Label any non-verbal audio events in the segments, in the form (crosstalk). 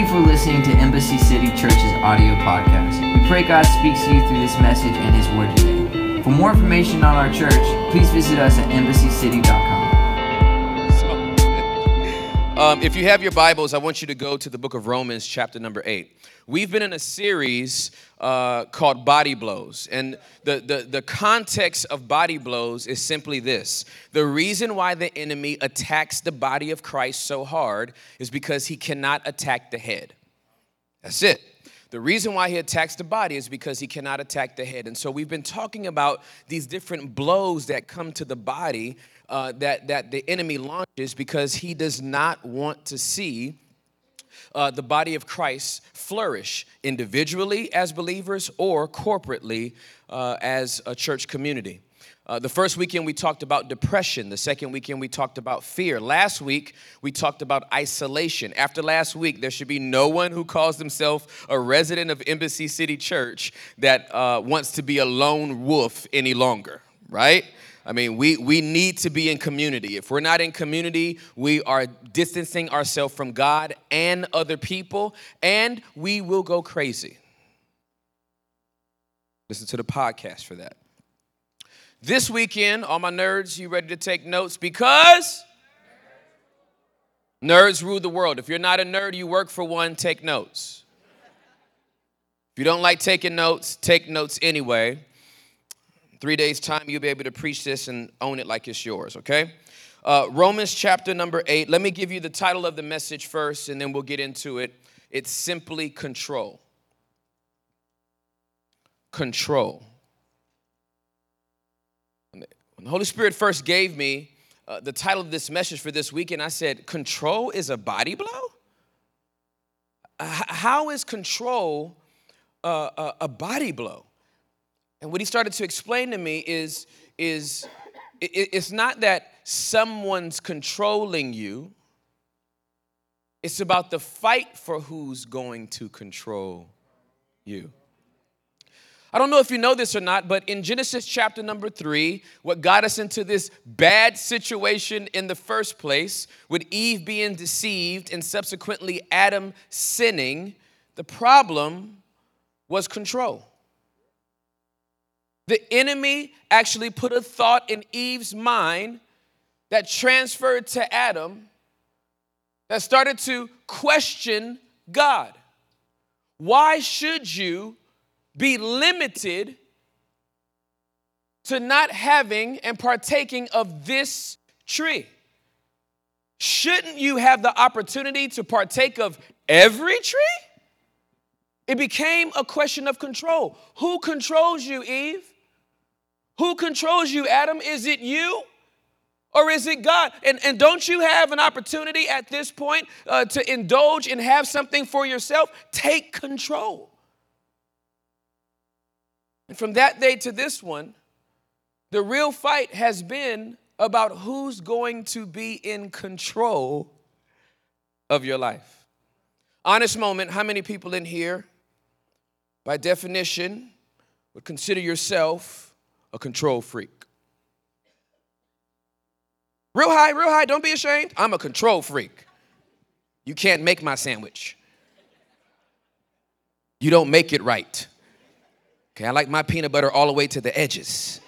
you for listening to Embassy City Church's audio podcast. We pray God speaks to you through this message and His Word today. For more information on our church, please visit us at embassycity.com. Um, if you have your Bibles, I want you to go to the book of Romans, chapter number eight. We've been in a series uh, called Body Blows. And the, the, the context of body blows is simply this the reason why the enemy attacks the body of Christ so hard is because he cannot attack the head. That's it. The reason why he attacks the body is because he cannot attack the head. And so we've been talking about these different blows that come to the body uh, that, that the enemy launches because he does not want to see uh, the body of Christ flourish individually as believers or corporately uh, as a church community. Uh, the first weekend we talked about depression. The second weekend we talked about fear. Last week we talked about isolation. After last week, there should be no one who calls themselves a resident of Embassy City Church that uh, wants to be a lone wolf any longer, right? I mean, we, we need to be in community. If we're not in community, we are distancing ourselves from God and other people, and we will go crazy. Listen to the podcast for that. This weekend, all my nerds, you ready to take notes? Because nerds rule the world. If you're not a nerd, you work for one, take notes. If you don't like taking notes, take notes anyway. Three days' time, you'll be able to preach this and own it like it's yours, okay? Uh, Romans chapter number eight. Let me give you the title of the message first, and then we'll get into it. It's simply control. Control. When the Holy Spirit first gave me uh, the title of this message for this weekend, I said, Control is a body blow? how is control uh, a, a body blow? And what he started to explain to me is, is it's not that someone's controlling you, it's about the fight for who's going to control you. I don't know if you know this or not, but in Genesis chapter number three, what got us into this bad situation in the first place, with Eve being deceived and subsequently Adam sinning, the problem was control. The enemy actually put a thought in Eve's mind that transferred to Adam that started to question God. Why should you be limited to not having and partaking of this tree? Shouldn't you have the opportunity to partake of every tree? It became a question of control. Who controls you, Eve? Who controls you, Adam? Is it you? Or is it God? And, and don't you have an opportunity at this point uh, to indulge and have something for yourself? Take control. And from that day to this one, the real fight has been about who's going to be in control of your life. Honest moment how many people in here, by definition, would consider yourself a control freak. Real high, real high, don't be ashamed. I'm a control freak. You can't make my sandwich. You don't make it right. Okay, I like my peanut butter all the way to the edges.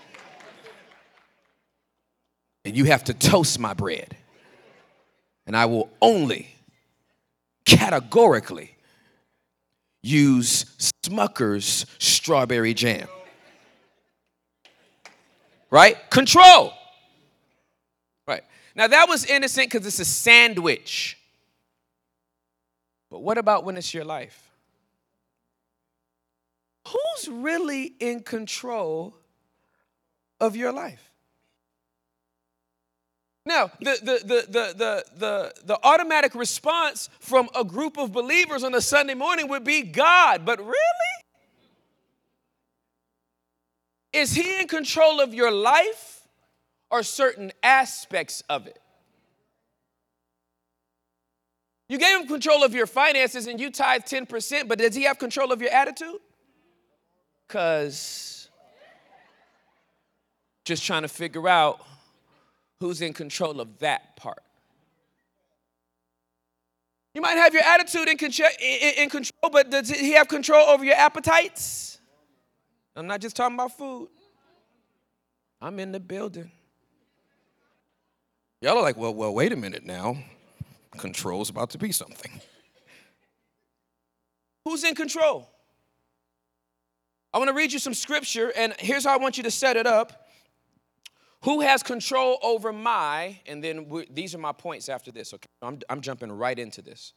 And you have to toast my bread. And I will only categorically use Smucker's strawberry jam right? Control. Right. Now that was innocent because it's a sandwich. But what about when it's your life? Who's really in control of your life? Now, the, the, the, the, the, the, automatic response from a group of believers on a Sunday morning would be God, but really? Is He in control of your life or certain aspects of it? You gave him control of your finances and you tithe 10%, but does he have control of your attitude? Because just trying to figure out who's in control of that part. You might have your attitude in, in, control, but does he have control over your appetites? I'm not just talking about food. I'm in the building. Y'all are like, well, well, wait a minute now. Control's about to be something. Who's in control? I want to read you some scripture, and here's how I want you to set it up. Who has control over my, and then these are my points after this, okay? I'm, I'm jumping right into this.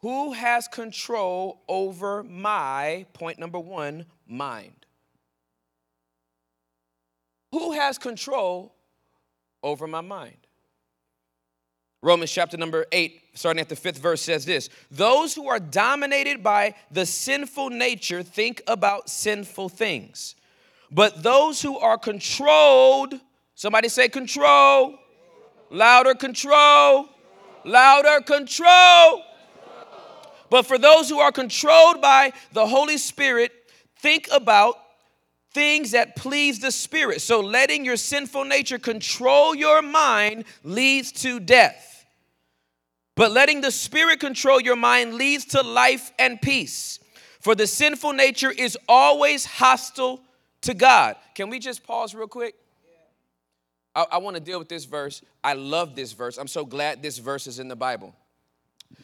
Who has control over my, point number one, mind? Who has control over my mind? Romans chapter number 8, starting at the fifth verse, says this Those who are dominated by the sinful nature think about sinful things. But those who are controlled, somebody say control, louder control, louder control. But for those who are controlled by the Holy Spirit, think about things that please the Spirit. So letting your sinful nature control your mind leads to death. But letting the Spirit control your mind leads to life and peace. For the sinful nature is always hostile to God. Can we just pause real quick? I, I want to deal with this verse. I love this verse. I'm so glad this verse is in the Bible.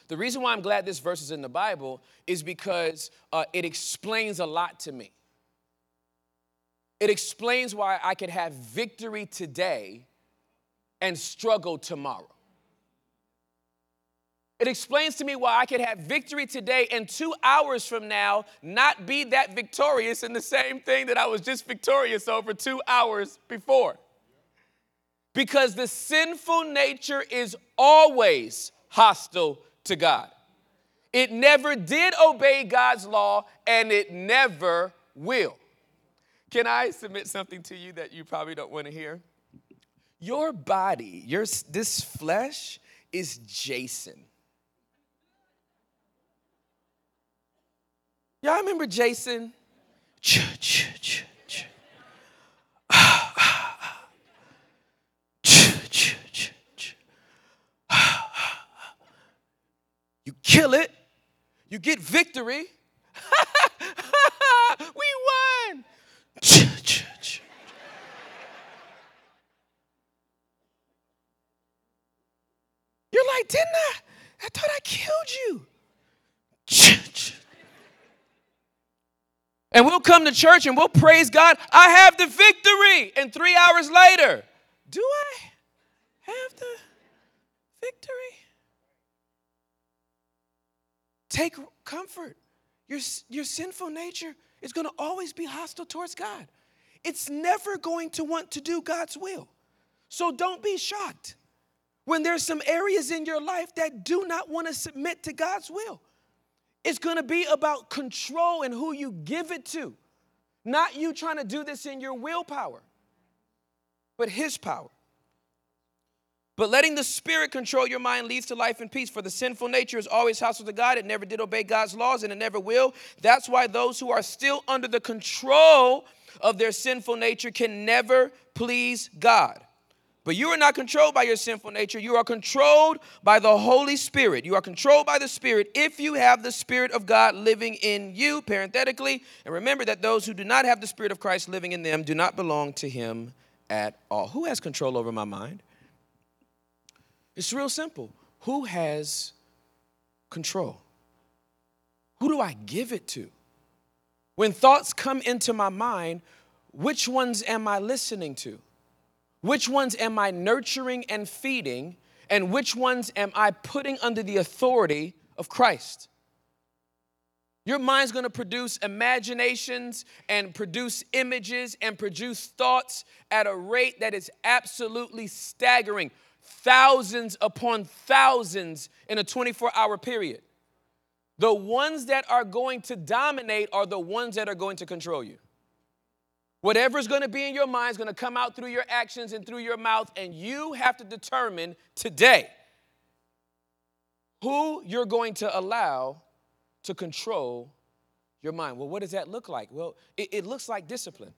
The reason why I'm glad this verse is in the Bible is because uh, it explains a lot to me. It explains why I could have victory today and struggle tomorrow. It explains to me why I could have victory today and two hours from now not be that victorious in the same thing that I was just victorious over two hours before. Because the sinful nature is always hostile to God. It never did obey God's law and it never will. Can I submit something to you that you probably don't want to hear? Your body, your, this flesh is Jason. Y'all remember Jason? Ch, ch, ch, ch. You kill it, you get victory. (laughs) we won. You're like, didn't I? I thought I killed you. (laughs) And we'll come to church and we'll praise God. I have the victory. And three hours later, do I have the victory? Take comfort. Your, your sinful nature is going to always be hostile towards God. It's never going to want to do God's will. So don't be shocked when there's some areas in your life that do not want to submit to God's will. It's going to be about control and who you give it to. Not you trying to do this in your willpower, but His power. But letting the Spirit control your mind leads to life and peace. For the sinful nature is always hostile to God. It never did obey God's laws and it never will. That's why those who are still under the control of their sinful nature can never please God. But you are not controlled by your sinful nature. You are controlled by the Holy Spirit. You are controlled by the Spirit if you have the Spirit of God living in you, parenthetically. And remember that those who do not have the Spirit of Christ living in them do not belong to Him at all. Who has control over my mind? It's real simple. Who has control? Who do I give it to? When thoughts come into my mind, which ones am I listening to? Which ones am I nurturing and feeding? And which ones am I putting under the authority of Christ? Your mind's gonna produce imaginations and produce images and produce thoughts at a rate that is absolutely staggering. Thousands upon thousands in a 24 hour period. The ones that are going to dominate are the ones that are going to control you. Whatever's going to be in your mind is going to come out through your actions and through your mouth, and you have to determine today who you're going to allow to control your mind. Well, what does that look like? Well, it, it looks like discipline.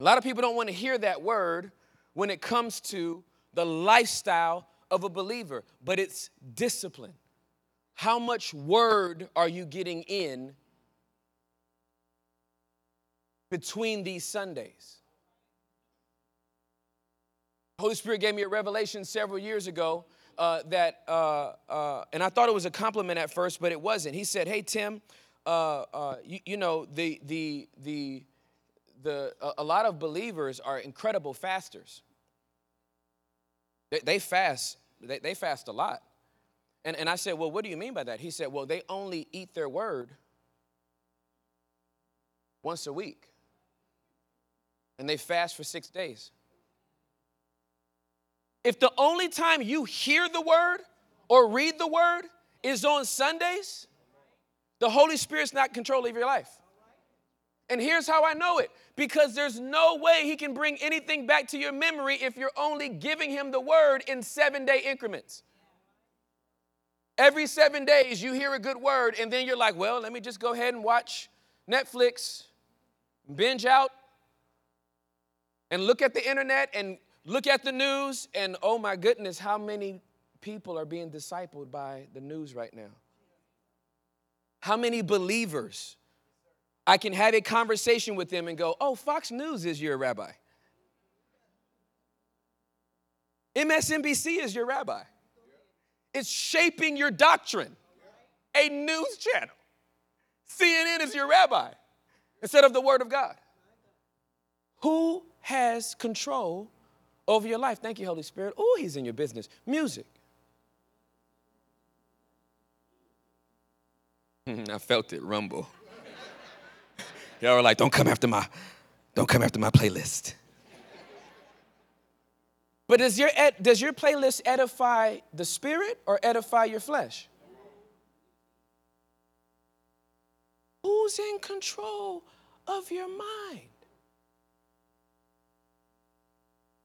A lot of people don't want to hear that word when it comes to the lifestyle of a believer, but it's discipline. How much word are you getting in between these Sundays? Holy Spirit gave me a revelation several years ago uh, that, uh, uh, and I thought it was a compliment at first, but it wasn't. He said, "Hey Tim, uh, uh, you, you, know the the the the a lot of believers are incredible fasters. They, they fast. They, they fast a lot." And, and I said, Well, what do you mean by that? He said, Well, they only eat their word once a week. And they fast for six days. If the only time you hear the word or read the word is on Sundays, the Holy Spirit's not in control of your life. And here's how I know it because there's no way He can bring anything back to your memory if you're only giving Him the word in seven day increments. Every seven days, you hear a good word, and then you're like, well, let me just go ahead and watch Netflix, binge out, and look at the internet and look at the news, and oh my goodness, how many people are being discipled by the news right now? How many believers? I can have a conversation with them and go, oh, Fox News is your rabbi. MSNBC is your rabbi. It's shaping your doctrine. A news channel. CNN is your rabbi instead of the Word of God. Who has control over your life? Thank you, Holy Spirit. Oh, He's in your business. Music. Hmm, I felt it rumble. (laughs) Y'all were like, don't come after my, don't come after my playlist. But does your, does your playlist edify the spirit or edify your flesh? Who's in control of your mind?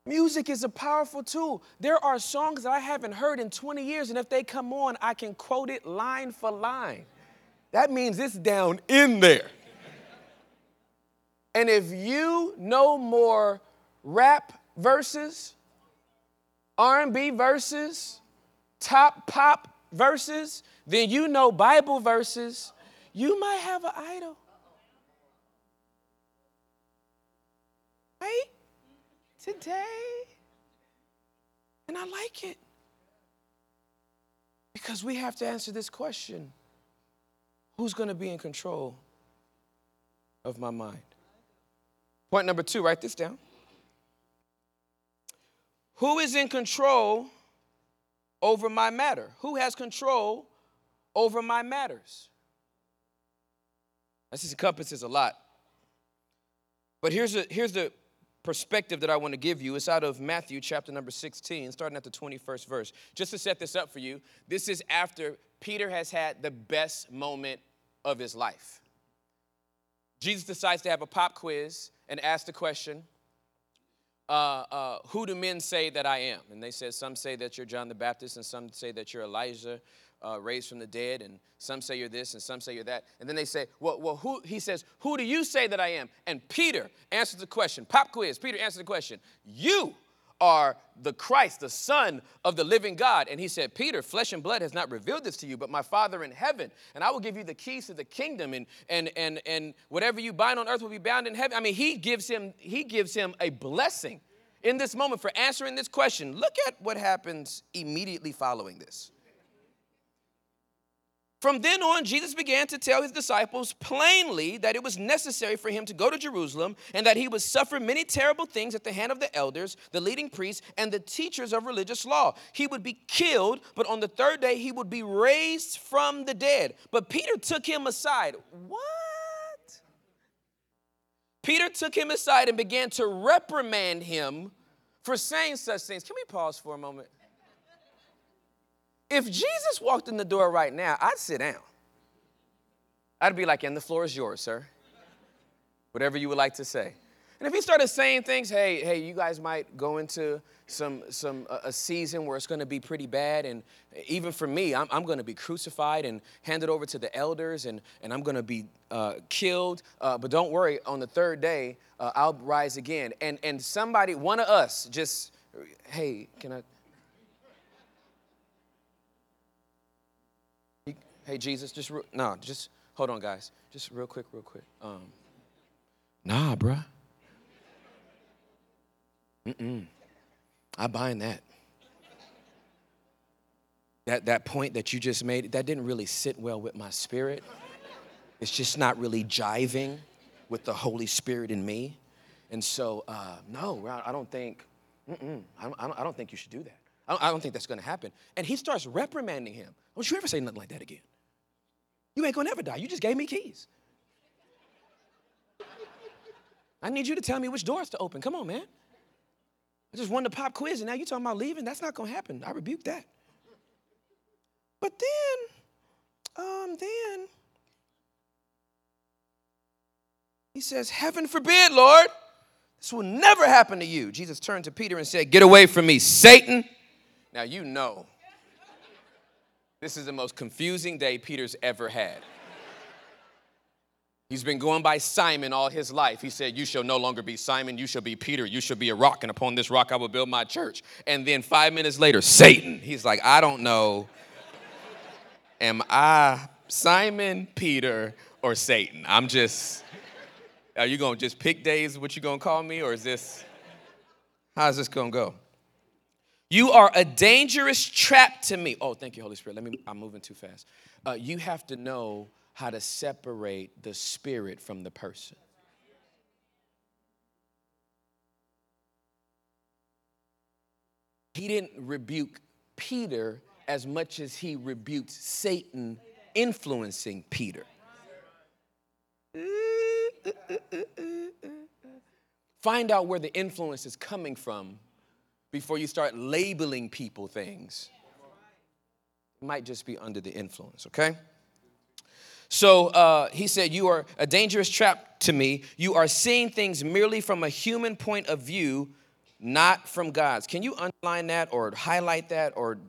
Music is a powerful tool. There are songs that I haven't heard in 20 years, and if they come on, I can quote it line for line. That means it's down in there. And if you know more rap verses R&B verses, top pop verses, then you know Bible verses, you might have an idol. Right? Today. And I like it. Because we have to answer this question Who's going to be in control of my mind? Point number two, write this down. Who is in control over my matter? Who has control over my matters? This encompasses a lot. But here's, a, here's the perspective that I want to give you. It's out of Matthew chapter number 16, starting at the 21st verse. Just to set this up for you, this is after Peter has had the best moment of his life. Jesus decides to have a pop quiz and ask the question uh, uh, who do men say that I am? And they said, some say that you're John the Baptist, and some say that you're Elijah uh, raised from the dead, and some say you're this, and some say you're that. And then they say, well, well, who? He says, who do you say that I am? And Peter answers the question. Pop quiz. Peter answers the question. You are the Christ, the Son of the living God. And he said, Peter, flesh and blood has not revealed this to you, but my Father in heaven. And I will give you the keys to the kingdom, and and and and whatever you bind on earth will be bound in heaven. I mean, he gives him, he gives him a blessing in this moment for answering this question. Look at what happens immediately following this. From then on, Jesus began to tell his disciples plainly that it was necessary for him to go to Jerusalem and that he would suffer many terrible things at the hand of the elders, the leading priests, and the teachers of religious law. He would be killed, but on the third day he would be raised from the dead. But Peter took him aside. What? Peter took him aside and began to reprimand him for saying such things. Can we pause for a moment? If Jesus walked in the door right now, I'd sit down. I'd be like, and the floor is yours, sir. Whatever you would like to say. And if he started saying things, hey, hey, you guys might go into some, some a season where it's going to be pretty bad, and even for me, I'm, I'm going to be crucified and handed over to the elders, and, and I'm going to be uh, killed. Uh, but don't worry, on the third day, uh, I'll rise again. And and somebody, one of us, just, hey, can I? Hey, Jesus, just, re- no, just hold on, guys. Just real quick, real quick. Um, nah, bruh. Mm-mm. I bind that. That, that point that you just made, that didn't really sit well with my spirit. It's just not really jiving with the Holy Spirit in me. And so, uh, no, I don't think, I don't, I, don't, think you should do that. I don't, I don't think that's going to happen. And he starts reprimanding him. Don't you ever say nothing like that again. You ain't going to ever die. You just gave me keys. I need you to tell me which doors to open. Come on, man. I just won the pop quiz, and now you're talking about leaving? That's not to happen. I rebuke that. But then, um, then, he says, Heaven forbid, Lord. This will never happen to you. Jesus turned to Peter and said, Get away from me, Satan. Now, you know, this is the most confusing day Peter's ever had. He's been going by Simon all his life. He said, You shall no longer be Simon, you shall be Peter, you shall be a rock, and upon this rock I will build my church. And then five minutes later, Satan. He's like, I don't know. Am I Simon, Peter, or Satan? I'm just, are you gonna just pick days what you gonna call me, or is this, how's this gonna go? You are a dangerous trap to me. Oh, thank you, Holy Spirit. Let me, I'm moving too fast. Uh, you have to know how to separate the spirit from the person. He didn't rebuke Peter as much as he rebuked Satan influencing Peter. Find out where the influence is coming from before you start labeling people things. It might just be under the influence, okay? So uh, he said, You are a dangerous trap to me. You are seeing things merely from a human point of view, not from God's. Can you underline that or highlight that or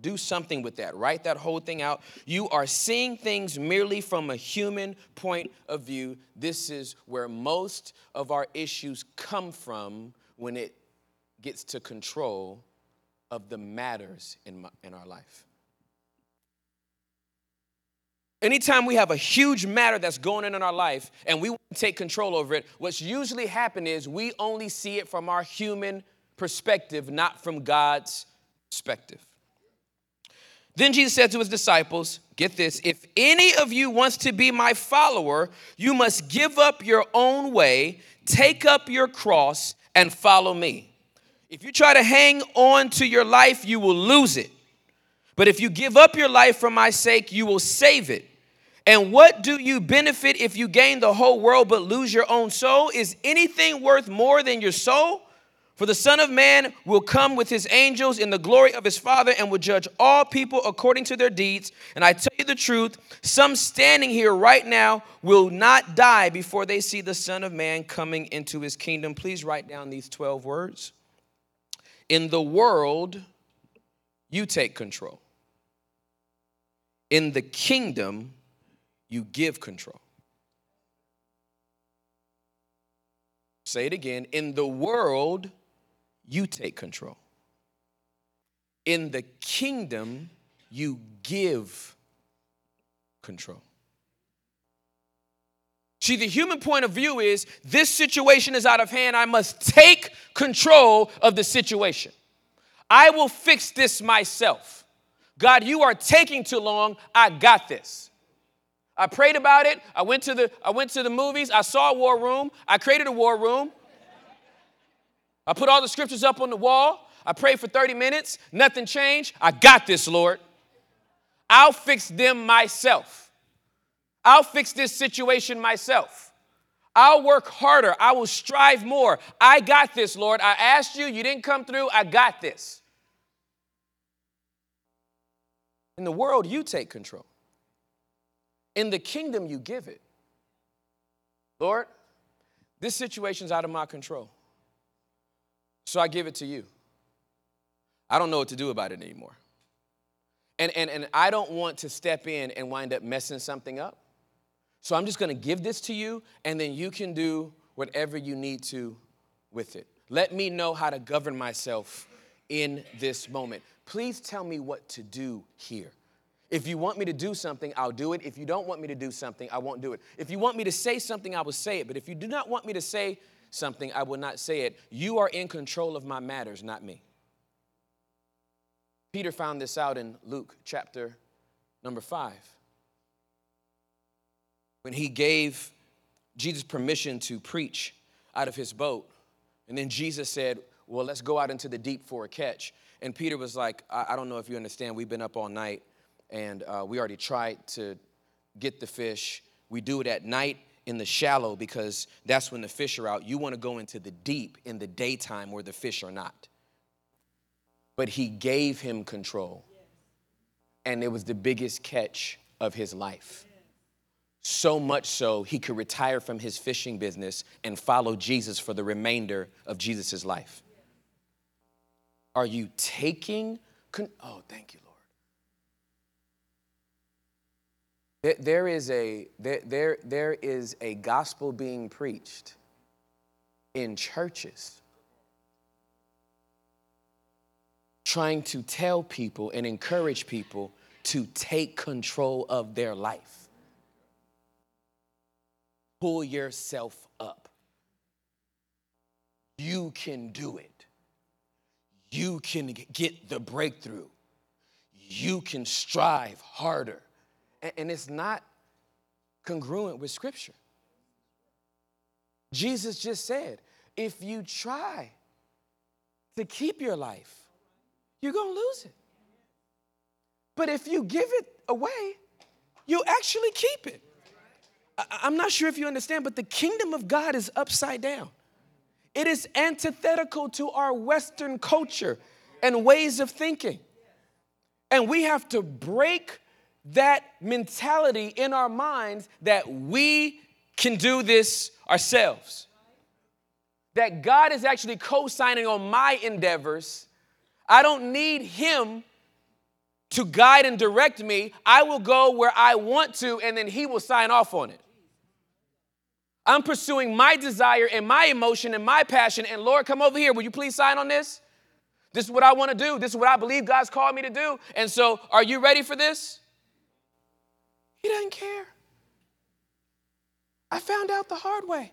do something with that? Write that whole thing out. You are seeing things merely from a human point of view. This is where most of our issues come from when it gets to control of the matters in, my, in our life. Anytime we have a huge matter that's going on in our life and we want to take control over it, what's usually happening is we only see it from our human perspective, not from God's perspective. Then Jesus said to his disciples, Get this, if any of you wants to be my follower, you must give up your own way, take up your cross, and follow me. If you try to hang on to your life, you will lose it. But if you give up your life for my sake, you will save it. And what do you benefit if you gain the whole world but lose your own soul? Is anything worth more than your soul? For the Son of Man will come with his angels in the glory of his Father and will judge all people according to their deeds. And I tell you the truth, some standing here right now will not die before they see the Son of Man coming into his kingdom. Please write down these 12 words. In the world, you take control. In the kingdom, you give control. Say it again. In the world, you take control. In the kingdom, you give control. See, the human point of view is this situation is out of hand. I must take control of the situation. I will fix this myself. God, you are taking too long. I got this. I prayed about it. I went to the I went to the movies. I saw a war room. I created a war room. I put all the scriptures up on the wall. I prayed for 30 minutes. Nothing changed. I got this, Lord. I'll fix them myself. I'll fix this situation myself. I'll work harder. I will strive more. I got this, Lord. I asked you, you didn't come through. I got this. In the world, you take control. In the kingdom, you give it. Lord, this situation's out of my control. So I give it to you. I don't know what to do about it anymore. And, and, and I don't want to step in and wind up messing something up. So I'm just gonna give this to you, and then you can do whatever you need to with it. Let me know how to govern myself in this moment. Please tell me what to do here. If you want me to do something, I'll do it. If you don't want me to do something, I won't do it. If you want me to say something, I will say it. But if you do not want me to say something, I will not say it. You are in control of my matters, not me. Peter found this out in Luke chapter number five. When he gave Jesus permission to preach out of his boat, and then Jesus said, Well, let's go out into the deep for a catch. And Peter was like, I, I don't know if you understand, we've been up all night and uh, we already tried to get the fish. We do it at night in the shallow because that's when the fish are out. You want to go into the deep in the daytime where the fish are not. But he gave him control, and it was the biggest catch of his life. So much so, he could retire from his fishing business and follow Jesus for the remainder of Jesus' life. Are you taking? Con- oh, thank you, Lord. There is a there, there, there is a gospel being preached in churches trying to tell people and encourage people to take control of their life. Pull yourself up. You can do it you can get the breakthrough. You can strive harder. And it's not congruent with Scripture. Jesus just said, if you try to keep your life, you're going to lose it. But if you give it away, you actually keep it. I'm not sure if you understand, but the kingdom of God is upside down. It is antithetical to our Western culture and ways of thinking. And we have to break that mentality in our minds that we can do this ourselves. That God is actually co signing on my endeavors. I don't need Him to guide and direct me. I will go where I want to, and then He will sign off on it. I'm pursuing my desire and my emotion and my passion. And Lord, come over here. Will you please sign on this? This is what I want to do. This is what I believe God's called me to do. And so, are you ready for this? He doesn't care. I found out the hard way.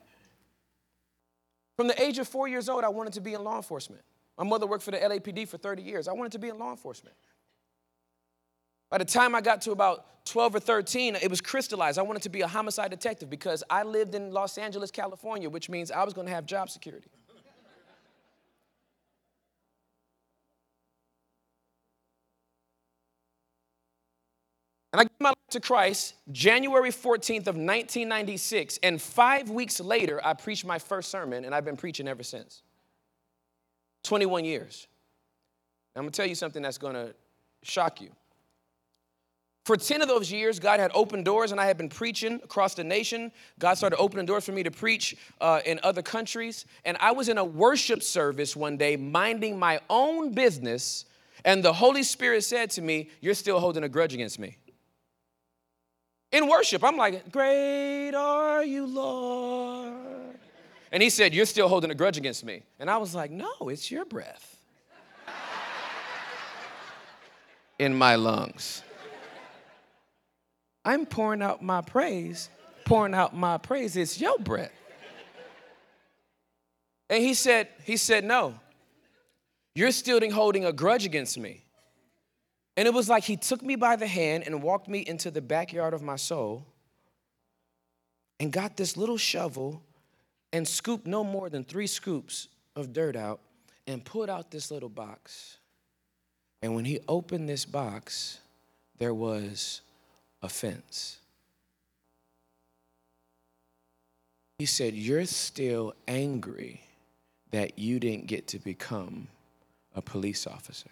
From the age of four years old, I wanted to be in law enforcement. My mother worked for the LAPD for 30 years. I wanted to be in law enforcement. By the time I got to about 12 or 13, it was crystallized. I wanted to be a homicide detective because I lived in Los Angeles, California, which means I was going to have job security. And I gave my life to Christ January 14th of 1996, and five weeks later, I preached my first sermon, and I've been preaching ever since. 21 years. I'm gonna tell you something that's gonna shock you. For 10 of those years, God had opened doors, and I had been preaching across the nation. God started opening doors for me to preach uh, in other countries. And I was in a worship service one day, minding my own business, and the Holy Spirit said to me, You're still holding a grudge against me. In worship, I'm like, Great are you, Lord. And he said, You're still holding a grudge against me. And I was like, No, it's your breath (laughs) in my lungs. I'm pouring out my praise, pouring out my praise. It's your breath. And he said, he said, no, you're still holding a grudge against me. And it was like he took me by the hand and walked me into the backyard of my soul and got this little shovel and scooped no more than three scoops of dirt out and pulled out this little box. And when he opened this box, there was offense. He said, You're still angry that you didn't get to become a police officer.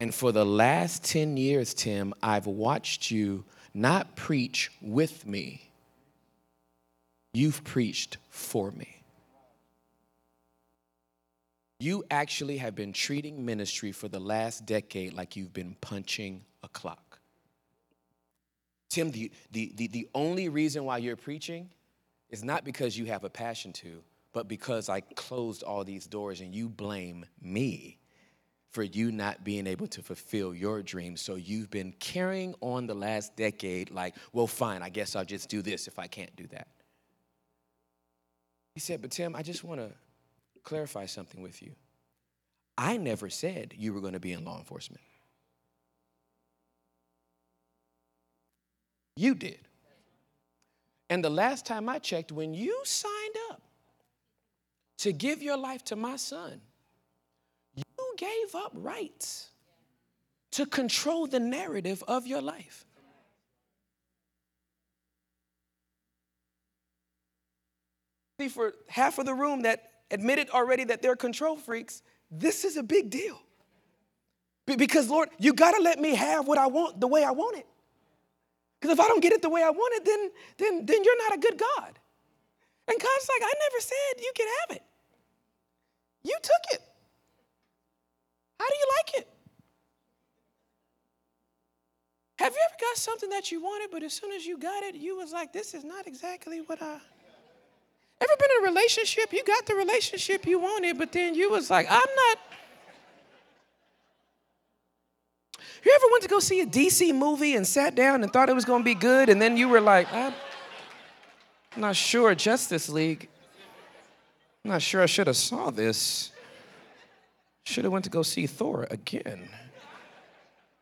And for the last 10 years, Tim, I've watched you not preach with me, you've preached for me. You actually have been treating ministry for the last decade like you've been punching a clock. Tim, the, the, the, the only reason why you're preaching is not because you have a passion to, but because I closed all these doors and you blame me. for you not being able to fulfill your dreams. So you've been carrying on the last decade like, well, fine, I guess I'll just do this if I can't do that. He said, but Tim, I just want to clarify something with you. I never said you were going to be in law enforcement. You did. And the last time I checked, when you signed up to give your life to my son, you gave up rights to control the narrative of your life. See, for half of the room that admitted already that they're control freaks, this is a big deal. Because, Lord, you got to let me have what I want the way I want it. Because if I don't get it the way I want it, then, then, then you're not a good God. And God's like, I never said you could have it. You took it. How do you like it? Have you ever got something that you wanted, but as soon as you got it, you was like, this is not exactly what I. Ever been in a relationship? You got the relationship you wanted, but then you was like, I'm not. You ever went to go see a DC movie and sat down and thought it was going to be good, and then you were like, I'm not sure Justice League. I'm not sure I should have saw this. Should have went to go see Thor again.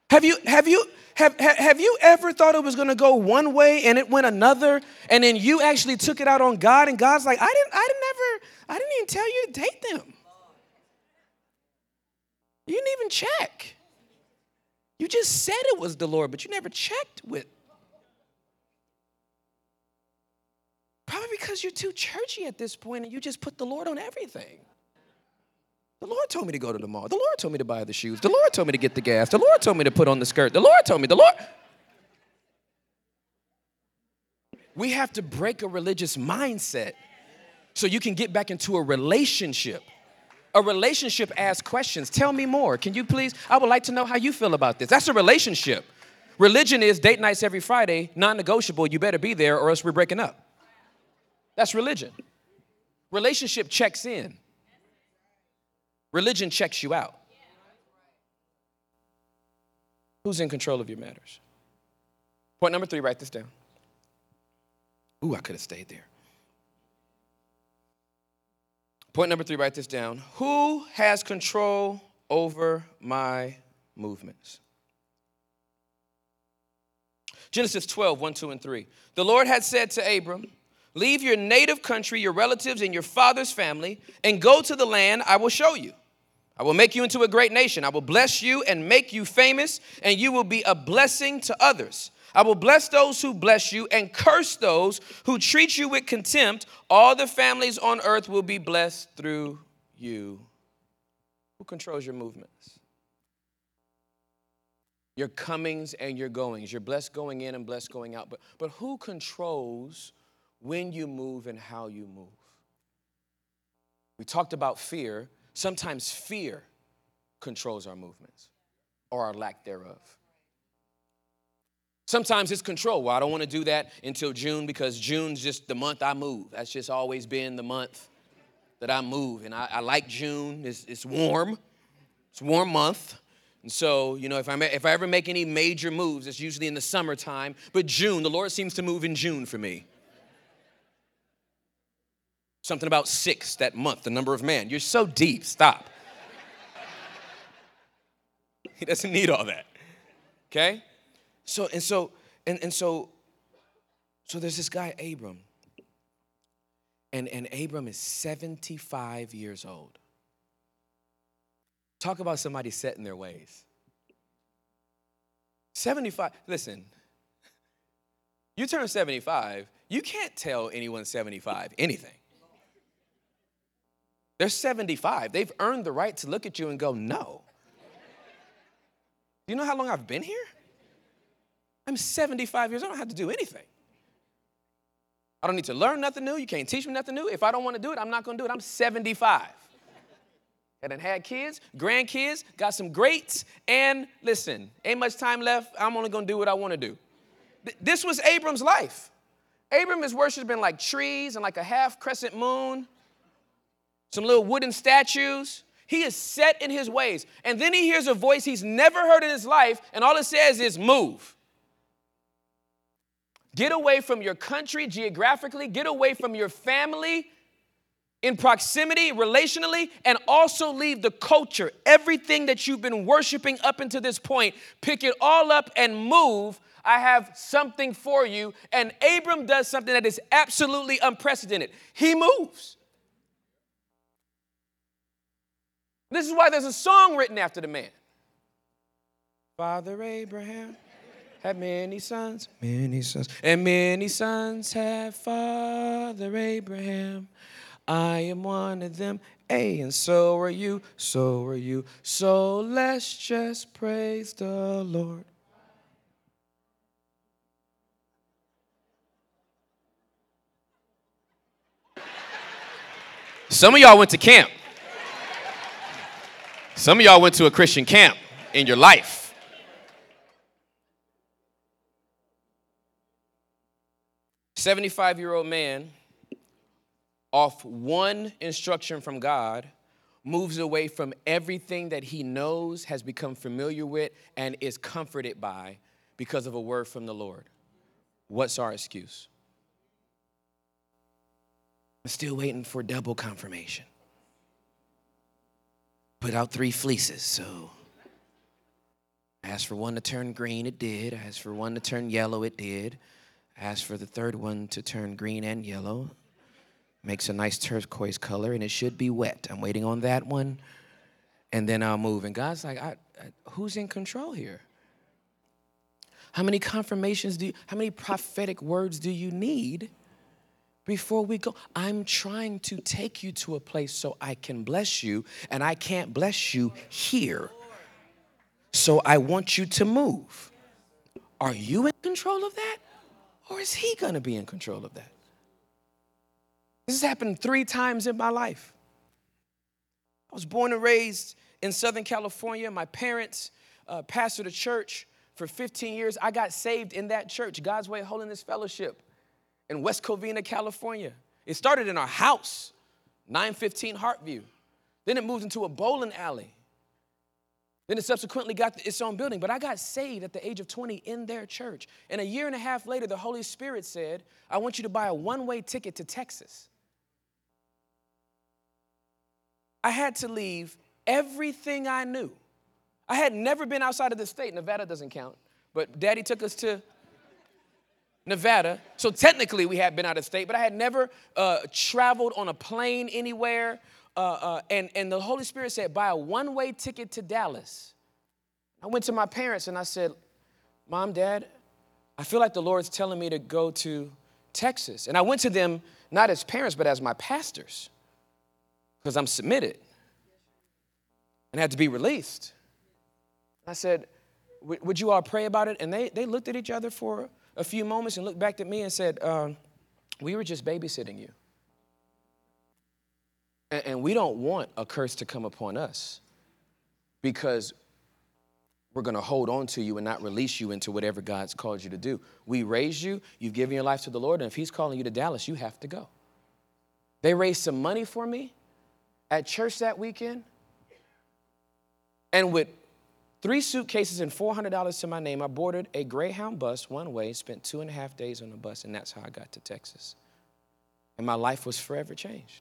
Have you have you have, have, you ever thought it was going to go one way and it went another and then you actually took it out on God and God's like, I didn't I didn't ever I didn't even tell you to date them. You didn't even check. You just said it was the Lord, but you never checked with. Probably because you're too churchy at this point and you just put the Lord on everything. The Lord told me to go to the mall. The Lord told me to buy the shoes. The Lord told me to get the gas. The Lord told me to put on the skirt. The Lord told me. The Lord. We have to break a religious mindset so you can get back into a relationship. A relationship asks questions. Tell me more. Can you please? I would like to know how you feel about this. That's a relationship. Religion is date nights every Friday, non negotiable. You better be there or else we're breaking up. That's religion. Relationship checks in, religion checks you out. Who's in control of your matters? Point number three, write this down. Ooh, I could have stayed there. Point number three, write this down. Who has control over my movements? Genesis 12, 1, 2, and 3. The Lord had said to Abram, Leave your native country, your relatives, and your father's family, and go to the land I will show you. I will make you into a great nation. I will bless you and make you famous, and you will be a blessing to others. I will bless those who bless you and curse those who treat you with contempt. All the families on earth will be blessed through you. Who controls your movements? Your comings and your goings. You're blessed going in and blessed going out. But, but who controls when you move and how you move? We talked about fear. Sometimes fear controls our movements or our lack thereof. Sometimes it's control. Well, I don't want to do that until June because June's just the month I move. That's just always been the month that I move. And I, I like June. It's, it's warm. It's a warm month. And so, you know, if I, if I ever make any major moves, it's usually in the summertime. But June, the Lord seems to move in June for me. Something about six that month, the number of man. You're so deep. Stop. (laughs) he doesn't need all that. Okay? So, and so, and, and so, so there's this guy, Abram. And, and Abram is 75 years old. Talk about somebody set in their ways. 75, listen, you turn 75, you can't tell anyone 75 anything. They're 75. They've earned the right to look at you and go, no. Do you know how long I've been here? I'm 75 years old. I don't have to do anything. I don't need to learn nothing new. You can't teach me nothing new. If I don't want to do it, I'm not going to do it. I'm 75. And then had kids, grandkids, got some greats, and listen, ain't much time left. I'm only going to do what I want to do. This was Abram's life. Abram is worshiping like trees and like a half crescent moon, some little wooden statues. He is set in his ways. And then he hears a voice he's never heard in his life, and all it says is move. Get away from your country geographically, get away from your family in proximity, relationally, and also leave the culture, everything that you've been worshiping up until this point. Pick it all up and move. I have something for you. And Abram does something that is absolutely unprecedented. He moves. This is why there's a song written after the man. Father Abraham had many sons, many sons, and many sons had Father Abraham. I am one of them. Hey, and so are you, so are you. So let's just praise the Lord. Some of y'all went to camp. Some of y'all went to a Christian camp in your life. Seventy-five year old man off one instruction from God, moves away from everything that he knows, has become familiar with, and is comforted by because of a word from the Lord. What's our excuse? I'm still waiting for double confirmation. Put out three fleeces, so. I asked for one to turn green, it did. I asked for one to turn yellow, it did. I asked for the third one to turn green and yellow. Makes a nice turquoise color, and it should be wet. I'm waiting on that one, and then I'll move. And God's like, I, I, who's in control here? How many confirmations do you, how many prophetic words do you need before we go? I'm trying to take you to a place so I can bless you, and I can't bless you here. So I want you to move. Are you in control of that? Or is he gonna be in control of that? This has happened three times in my life. I was born and raised in Southern California. My parents uh, pastored a church for 15 years. I got saved in that church, God's Way Holiness Fellowship in West Covina, California. It started in our house, 915 Hartview. Then it moved into a bowling alley. Then it subsequently got its own building. But I got saved at the age of 20 in their church. And a year and a half later, the Holy Spirit said, I want you to buy a one way ticket to Texas. I had to leave everything I knew. I had never been outside of the state. Nevada doesn't count, but daddy took us to Nevada. So technically, we had been out of state, but I had never uh, traveled on a plane anywhere. Uh, uh, and, and the Holy Spirit said, buy a one way ticket to Dallas. I went to my parents and I said, Mom, Dad, I feel like the Lord's telling me to go to Texas. And I went to them not as parents, but as my pastors because I'm submitted and had to be released. I said, Would you all pray about it? And they, they looked at each other for a few moments and looked back at me and said, um, We were just babysitting you. And, we don't want a curse to come upon us because we're going to hold on to you and not release you into whatever God's called you to do. We raised you, you've given your life to the Lord, and if He's calling you to Dallas, you have to go. They raised some money for me at church that weekend. And with three suitcases and $400 to my name, I boarded a Greyhound bus one way, spent two and a half days on the bus, and that's how I got to Texas. And my life was forever changed.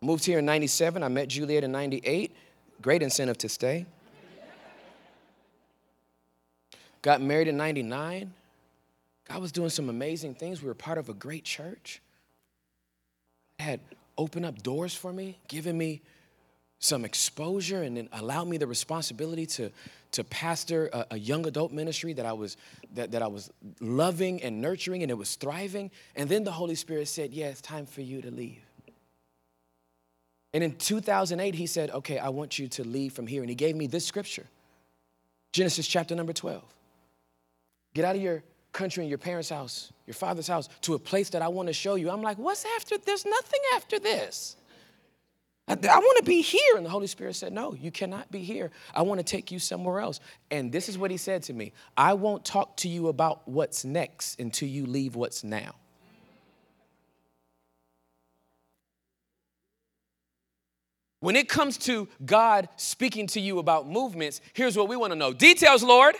Moved here in 97. I met Juliet in 98. Great incentive to stay. Got married in 99. God was doing some amazing things. We were part of a great church. Had opened up doors for me, giving me some exposure, and then allowed me the responsibility to, to pastor a, a, young adult ministry that I was that, that I was loving and nurturing, and it was thriving. And then the Holy Spirit said, "Yeah, it's time for you to leave." And in 2008, He said, "Okay, I want you to leave from here," and He gave me this scripture, Genesis chapter number 12. Get out of your country and your parents' house, your father's house, to a place that I want to show you. I'm like, what's after? There's nothing after this. I, I want to be here. And the Holy Spirit said, No, you cannot be here. I want to take you somewhere else. And this is what He said to me I won't talk to you about what's next until you leave what's now. When it comes to God speaking to you about movements, here's what we want to know details, Lord.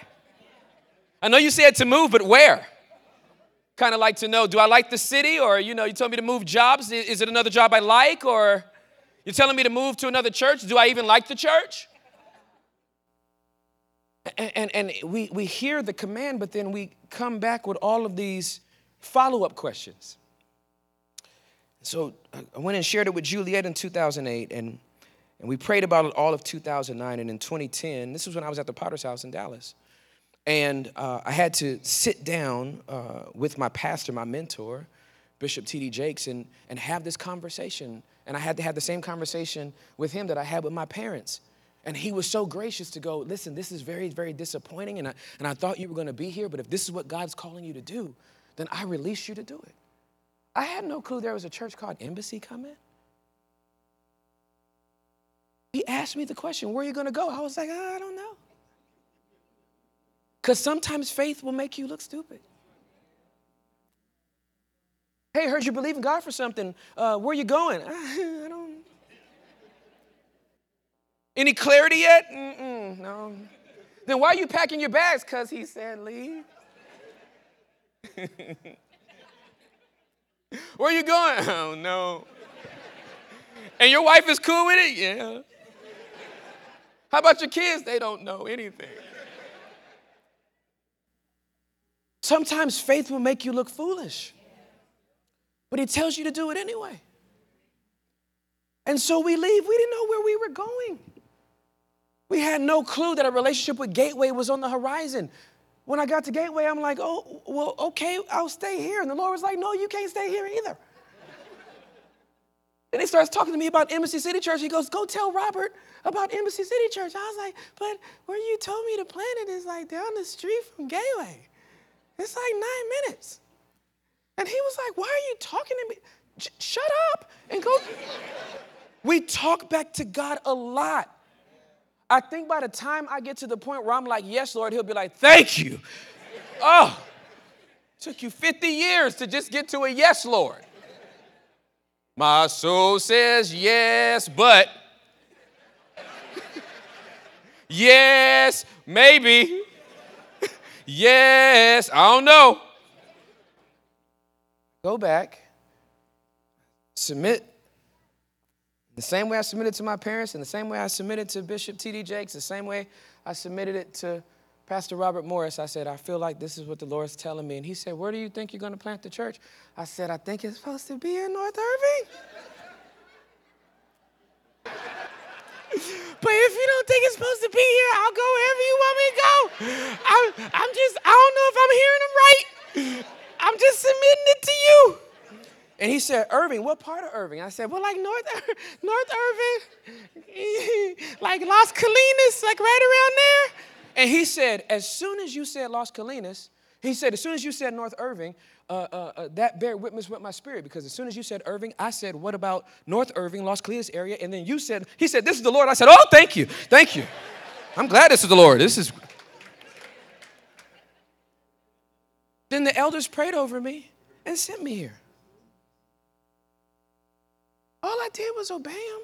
I know you said to move, but where? Kind of like to know do I like the city, or you know, you told me to move jobs. Is it another job I like, or you're telling me to move to another church? Do I even like the church? And, and, and we, we hear the command, but then we come back with all of these follow up questions. So I went and shared it with Juliet in 2008, and, and we prayed about it all of 2009. And in 2010, this was when I was at the Potter's House in Dallas. And uh, I had to sit down uh, with my pastor, my mentor, Bishop T.D. Jakes, and, and have this conversation. And I had to have the same conversation with him that I had with my parents. And he was so gracious to go, listen, this is very, very disappointing. And I, and I thought you were going to be here, but if this is what God's calling you to do, then I release you to do it. I had no clue there was a church called Embassy coming. He asked me the question, where are you going to go? I was like, oh, I don't know. Because sometimes faith will make you look stupid. Hey, heard you believe in God for something. Uh, where are you going? (laughs) I don't. Any clarity yet? Mm-mm, no. Then why are you packing your bags? Because he said leave. (laughs) Where are you going? (laughs) Oh, no. And your wife is cool with it? Yeah. How about your kids? They don't know anything. Sometimes faith will make you look foolish, but he tells you to do it anyway. And so we leave. We didn't know where we were going. We had no clue that a relationship with Gateway was on the horizon. When I got to Gateway, I'm like, oh, well, okay, I'll stay here. And the Lord was like, no, you can't stay here either. And he starts talking to me about Embassy City Church. He goes, Go tell Robert about Embassy City Church. I was like, But where you told me to plant it is like down the street from Gateway. It's like nine minutes. And he was like, Why are you talking to me? shut up and go. (laughs) we talk back to God a lot. I think by the time I get to the point where I'm like, Yes, Lord, he'll be like, Thank you. oh, took you 50 years to just get to a yes, Lord. My soul says yes, but (laughs) yes, maybe. (laughs) yes, I don't know. Go back, submit the same way I submitted to my parents, and the same way I submitted to Bishop T.D. Jakes, the same way I submitted it to Pastor Robert Morris, I said, I feel like this is what the Lord's telling me. And he said, Where do you think you're going to plant the church? I said, I think it's supposed to be in North Irving. (laughs) but if you don't think it's supposed to be here, I'll go wherever you want me to go. I'm, I'm just, I don't know if I'm hearing him right. I'm just submitting it to you. And he said, Irving, what part of Irving? I said, well, like North, (laughs) North Irving, (laughs) like Las Colinas, like right around there. And he said, as soon as you said Las Colinas, he said, as soon as you said North Irving, uh, uh, uh, that bear witness with my spirit because as soon as you said Irving, I said, what about North Irving, Los Colinas area? And then you said, he said, this is the Lord. I said, oh, thank you, thank you. I'm glad this is the Lord. This is. (laughs) Then the elders prayed over me and sent me here. All I did was obey him.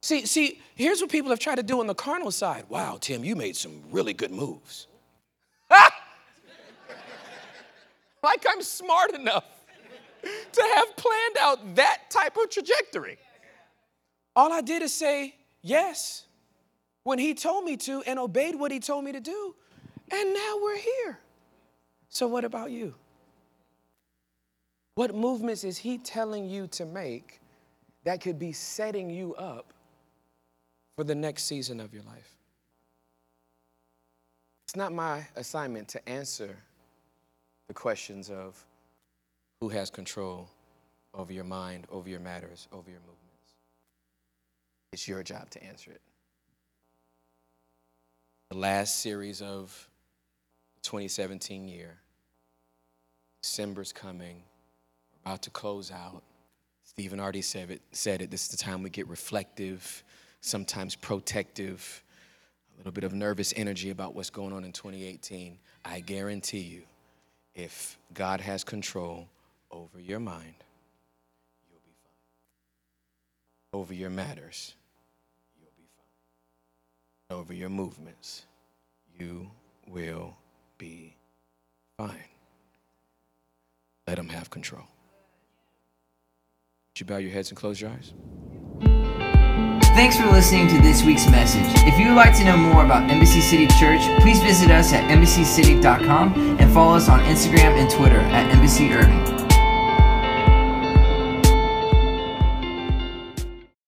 See, see, here's what people have tried to do on the carnal side. Wow, Tim, you made some really good moves. (laughs) like I'm smart enough (laughs) to have planned out that type of trajectory. All I did is say yes when he told me to and obeyed what he told me to do. And now we're here. So, what about you? What movements is he telling you to make that could be setting you up for the next season of your life. It's not my assignment to answer the questions of who has control over your mind, over your matters, over your movements. It's your job to answer it. The last series of 2017 year, December's coming, about to close out. Stephen already said it, said it. This is the time we get reflective sometimes protective, a little bit of nervous energy about what's going on in 2018, I guarantee you, if God has control over your mind, you'll be over your matters, you'll be fine. Over your movements, you will be fine. Let Him have control. Would you bow your heads and close your eyes? Thanks for listening to this week's message. If you would like to know more about Embassy City Church, please visit us at embassycity.com and follow us on Instagram and Twitter at Embassy Irving.